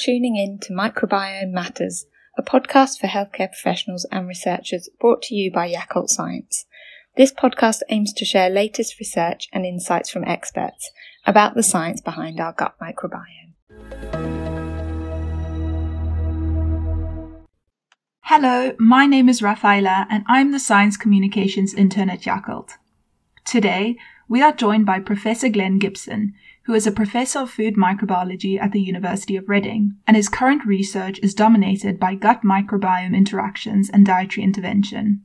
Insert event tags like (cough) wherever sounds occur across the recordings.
tuning in to Microbiome Matters, a podcast for healthcare professionals and researchers brought to you by Yakult Science. This podcast aims to share latest research and insights from experts about the science behind our gut microbiome. Hello, my name is Rafaela and I'm the Science Communications Intern at Yakult. Today, we are joined by Professor Glenn Gibson, who is a professor of food microbiology at the University of Reading, and his current research is dominated by gut microbiome interactions and dietary intervention.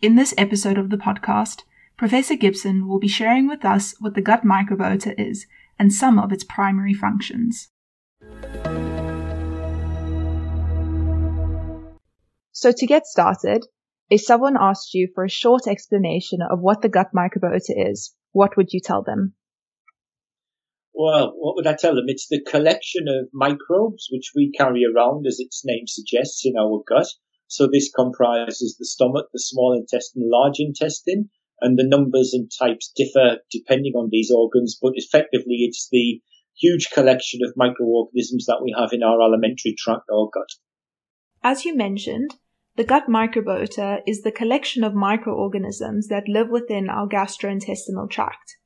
In this episode of the podcast, Professor Gibson will be sharing with us what the gut microbiota is and some of its primary functions. So, to get started, if someone asked you for a short explanation of what the gut microbiota is, what would you tell them? Well, what would I tell them? It's the collection of microbes which we carry around, as its name suggests, in our gut. So this comprises the stomach, the small intestine, large intestine, and the numbers and types differ depending on these organs, but effectively it's the huge collection of microorganisms that we have in our alimentary tract or gut. As you mentioned, the gut microbiota is the collection of microorganisms that live within our gastrointestinal tract.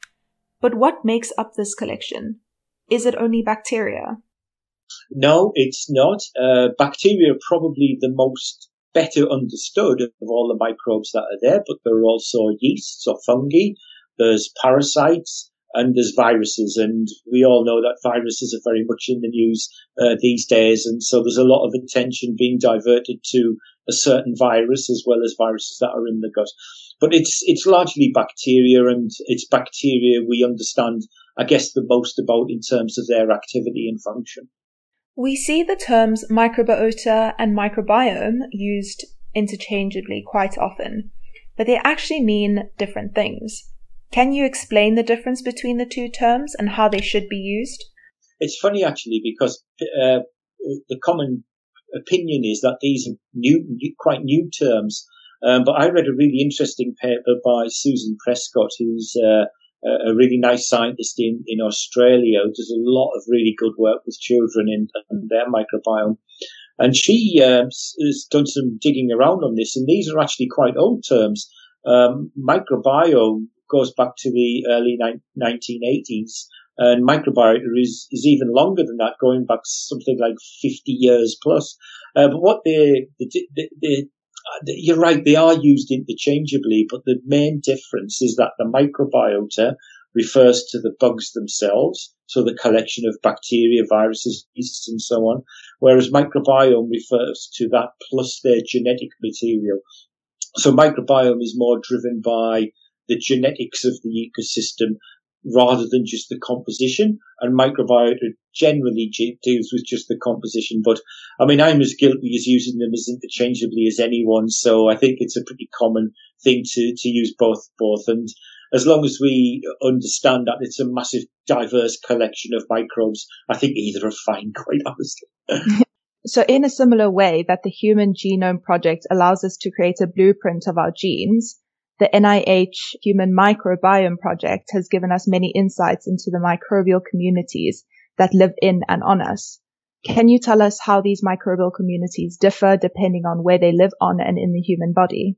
But what makes up this collection? Is it only bacteria? No, it's not. Uh, bacteria are probably the most better understood of all the microbes that are there, but there are also yeasts or fungi, there's parasites, and there's viruses. And we all know that viruses are very much in the news uh, these days. And so there's a lot of attention being diverted to a certain virus as well as viruses that are in the gut. But it's it's largely bacteria, and it's bacteria we understand, I guess, the most about in terms of their activity and function. We see the terms microbiota and microbiome used interchangeably quite often, but they actually mean different things. Can you explain the difference between the two terms and how they should be used? It's funny actually because uh, the common opinion is that these are new, new quite new terms. Um, but I read a really interesting paper by Susan Prescott, who's uh, a really nice scientist in, in Australia who does a lot of really good work with children and, their microbiome. And she um, has done some digging around on this, and these are actually quite old terms. Um, microbiome goes back to the early ni- 1980s, and microbiota is, is even longer than that, going back something like 50 years plus. Uh, but what the, the, the, Uh, you're right, they are used interchangeably, but the main difference is that the microbiota refers to the bugs themselves, so the collection of bacteria, viruses, yeasts, and so on, whereas microbiome refers to that plus their genetic material. So microbiome is more driven by the genetics of the ecosystem rather than just the composition. And microbiota generally deals with just the composition. But I mean, I'm as guilty as using them as interchangeably as anyone. So I think it's a pretty common thing to, to use both, both. And as long as we understand that it's a massive, diverse collection of microbes, I think either are fine, quite honestly. (laughs) so in a similar way that the Human Genome Project allows us to create a blueprint of our genes, the NIH Human Microbiome Project has given us many insights into the microbial communities that live in and on us. Can you tell us how these microbial communities differ depending on where they live on and in the human body?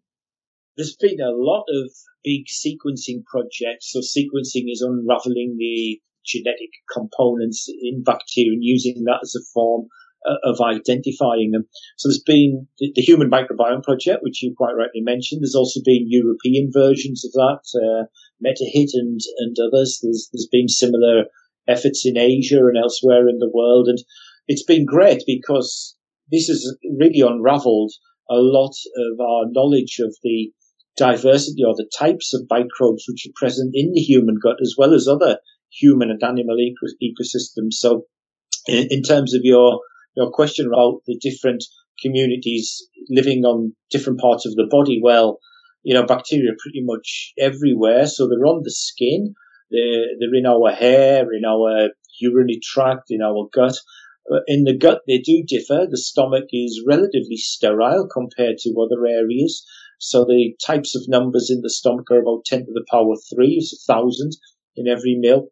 There's been a lot of big sequencing projects. So sequencing is unraveling the genetic components in bacteria and using that as a form uh, of identifying them. So there's been the, Human Microbiome Project, which you quite rightly mentioned. There's also been European versions of that, uh, MetaHit and, and others. There's, there's been similar efforts in Asia and elsewhere in the world. And it's been great because this has really unraveled a lot of our knowledge of the diversity or the types of microbes which are present in the human gut as well as other human and animal ecosystems. So in, in terms of your your question about the different communities living on different parts of the body. Well, you know, bacteria are pretty much everywhere. So they're on the skin. They're, they're in our hair, in our urinary tract, in our gut. Uh, in the gut, they do differ. The stomach is relatively sterile compared to other areas. So the types of numbers in the stomach are about 10 to the power 3, so 1,000 in every meal.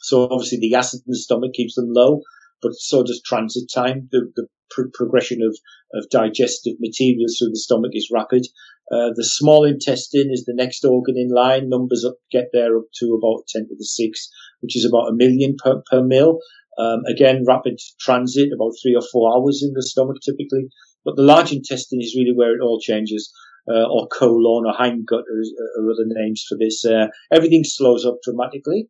So obviously the acid in the stomach keeps them low. But so does transit time. The, the pr- progression of, of digestive materials through the stomach is rapid. Uh, the small intestine is the next organ in line. Numbers up, get there up to about 10 to the 6, which is about a million per, per mil. Um, again, rapid transit, about three or four hours in the stomach typically. But the large intestine is really where it all changes. Uh, or colon or hindgut or, or, other names for this. Uh, everything slows up dramatically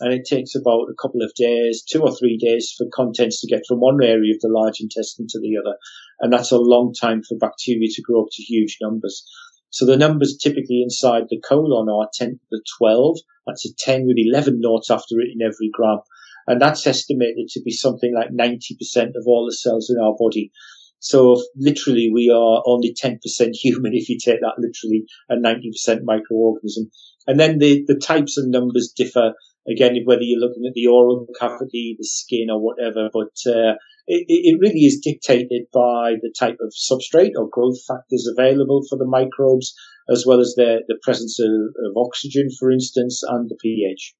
and it takes about a couple of days, two or three days for contents to get from one area of the large intestine to the other. And that's a long time for bacteria to grow up to huge numbers. So the numbers typically inside the colon are 10 to the 12. That's a 10 with 11 noughts after it in every gram. And that's estimated to be something like 90% of all the cells in our body. So literally we are only 10% human (laughs) if you take that literally a 90% microorganism. And then the, the types and numbers differ again, whether you're looking at the oral cavity, the skin or whatever, but, uh, it, it really is dictated by the type of substrate or growth factors available for the microbes, as well as the, the presence of, of oxygen, for instance, and the pH.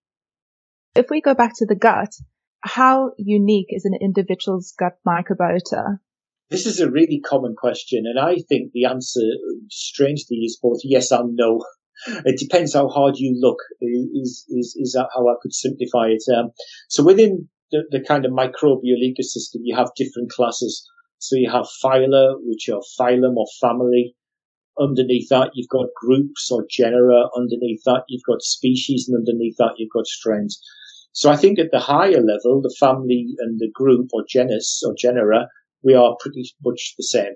If we go back to the gut, how unique is an individual's gut microbiota? This is a really common question, and I think the answer, strangely, is both yes and no. It depends how hard you look. Is is is that how I could simplify it? Um, so within the, the kind of microbial ecosystem, you have different classes. So you have phyla, which are phylum or family. Underneath that, you've got groups or genera. Underneath that, you've got species, and underneath that, you've got strains. So I think at the higher level, the family and the group or genus or genera we are pretty much the same.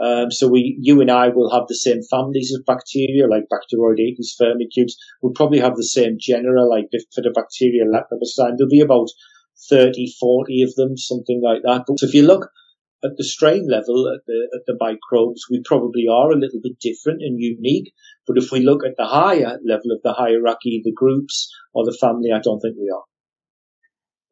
Um, so we, you and I will have the same families of bacteria, like Bacteroidetes, Firmicutes. We'll probably have the same genera, like Bifidobacteria, Lactobacillus. There'll be about 30, 40 of them, something like that. But if you look at the strain level, at the, at the microbes, we probably are a little bit different and unique. But if we look at the higher level of the hierarchy, the groups or the family, I don't think we are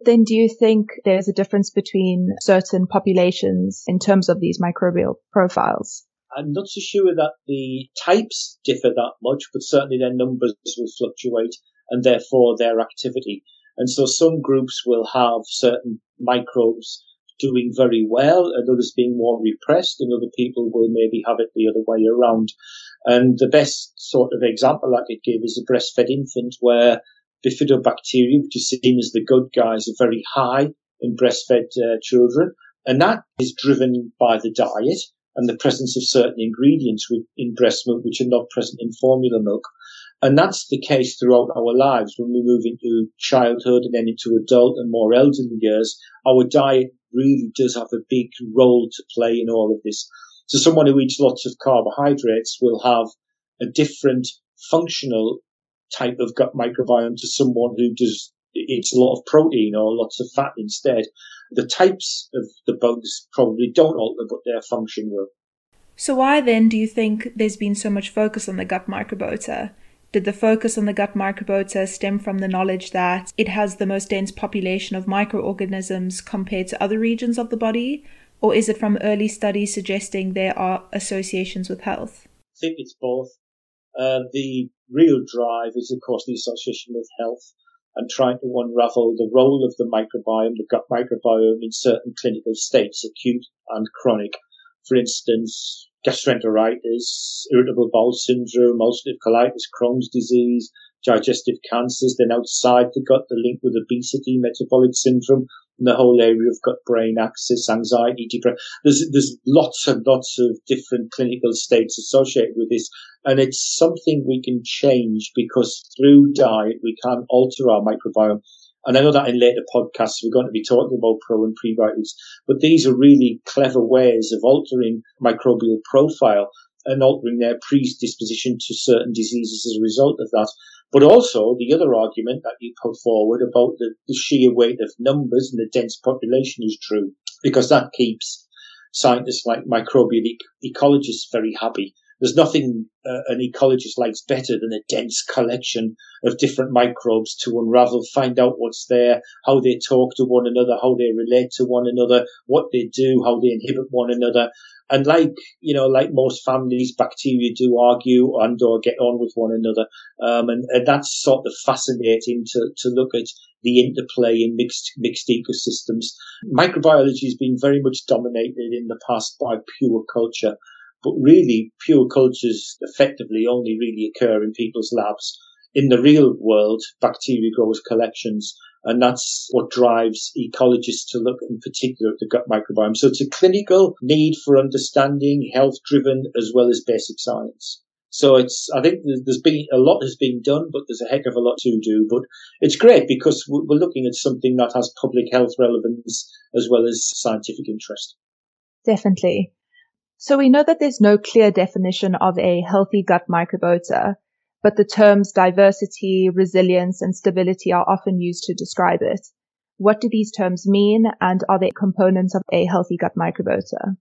then do you think there's a difference between certain populations in terms of these microbial profiles? I'm not so sure that the types differ that much, but certainly their numbers will fluctuate and therefore their activity. And so some groups will have certain microbes doing very well and others being more repressed and other people will maybe have it the other way around. And the best sort of example I could give is a breastfed infant where bifidobacterium, which is seen as the good guys, are very high in breastfed uh, children. And that is driven by the diet and the presence of certain ingredients in breast milk which are not present in formula milk. And that's the case throughout our lives. When we move into childhood and then into adult and more elderly years, our diet really does have a big role to play in all of this. So someone who eats lots of carbohydrates will have a different functional type of gut microbiome to someone who does eats a lot of protein or lots of fat instead. The types of the bugs probably don't alter, but their function will. So, why then do you think there's been so much focus on the gut microbiota? Did the focus on the gut microbiota stem from the knowledge that it has the most dense population of microorganisms compared to other regions of the body? Or is it from early studies suggesting there are associations with health? I think it's both. Uh, the real drive is, of course, the association with health and trying to unravel the role of the microbiome, the gut microbiome in certain clinical states, acute and chronic. For instance, gastroenteritis, irritable bowel syndrome, ulcerative colitis, Crohn's disease, digestive cancers, then outside the gut, the link with obesity, metabolic syndrome, the whole area of gut brain axis, anxiety, depression. There's, there's lots and lots of different clinical states associated with this. And it's something we can change because through diet, we can alter our microbiome. And I know that in later podcasts, we're going to be talking about pro and prebiotics, but these are really clever ways of altering microbial profile and altering their predisposition to certain diseases as a result of that. But also the other argument that you put forward about the, the sheer weight of numbers and the dense population is true because that keeps scientists like microbial ecologists very happy. There's nothing uh, an ecologist likes better than a dense collection of different microbes to unravel, find out what's there, how they talk to one another, how they relate to one another, what they do, how they inhibit one another. And like, you know, like most families, bacteria do argue and or get on with one another. Um, and, and that's sort of fascinating to, to look at the interplay in mixed, mixed ecosystems. Microbiology has been very much dominated in the past by pure culture. But really, pure cultures effectively only really occur in people's labs. In the real world, bacteria grows collections and that's what drives ecologists to look in particular at the gut microbiome. So it's a clinical need for understanding, health driven, as well as basic science. So it's, I think there's been a lot has been done, but there's a heck of a lot to do. But it's great because we're looking at something that has public health relevance as well as scientific interest. Definitely. So we know that there's no clear definition of a healthy gut microbiota, but the terms diversity, resilience, and stability are often used to describe it. What do these terms mean, and are they components of a healthy gut microbiota?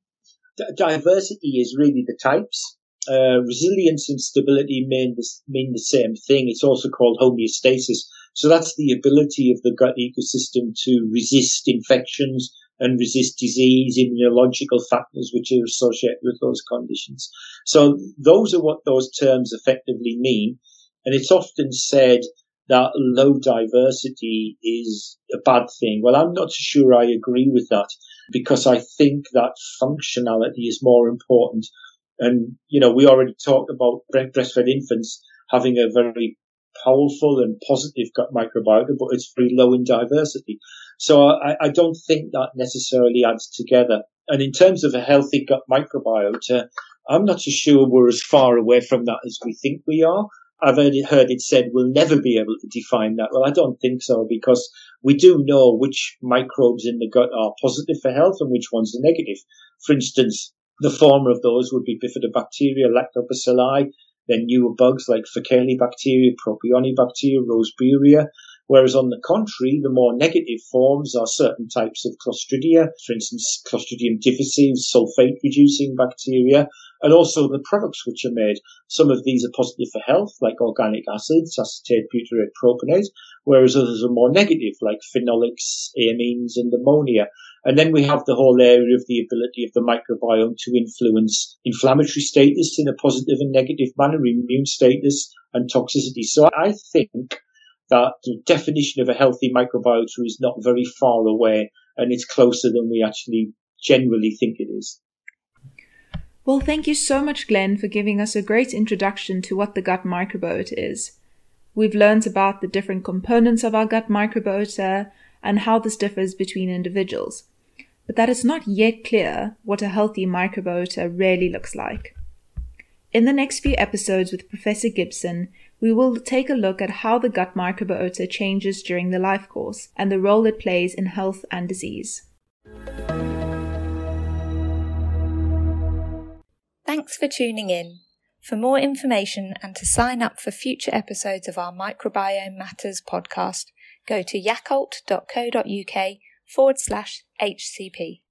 Diversity is really the types. Uh, resilience and stability mean the, mean the same thing. It's also called homeostasis. So that's the ability of the gut ecosystem to resist infections, and resist disease, immunological factors which are associated with those conditions. So those are what those terms effectively mean. And it's often said that low diversity is a bad thing. Well, I'm not sure I agree with that because I think that functionality is more important. And, you know, we already talked about breastfed infants having a very powerful and positive gut microbiota, but it's very low in diversity. So I, I don't think that necessarily adds together. And in terms of a healthy gut microbiota, I'm not so sure we're as far away from that as we think we are. I've heard it said we'll never be able to define that. Well, I don't think so because we do know which microbes in the gut are positive for health and which ones are negative. For instance, the former of those would be bifidobacteria, lactobacilli, then newer bugs like Faecalibacteria, Propionibacteria, Roseburia, Whereas on the contrary, the more negative forms are certain types of Clostridia, for instance, Clostridium difficile, sulfate reducing bacteria, and also the products which are made. Some of these are positive for health, like organic acids, acetate butyrate propionate, whereas others are more negative, like phenolics, amines, and ammonia. And then we have the whole area of the ability of the microbiome to influence inflammatory status in a positive and negative manner, immune status and toxicity. So I think that the definition of a healthy microbiota is not very far away and it's closer than we actually generally think it is. Well, thank you so much, Glenn, for giving us a great introduction to what the gut microbiota is. We've learned about the different components of our gut microbiota and how this differs between individuals, but that it's not yet clear what a healthy microbiota really looks like. In the next few episodes with Professor Gibson, we will take a look at how the gut microbiota changes during the life course and the role it plays in health and disease. Thanks for tuning in. For more information and to sign up for future episodes of our Microbiome Matters podcast, go to yakult.co.uk forward slash HCP.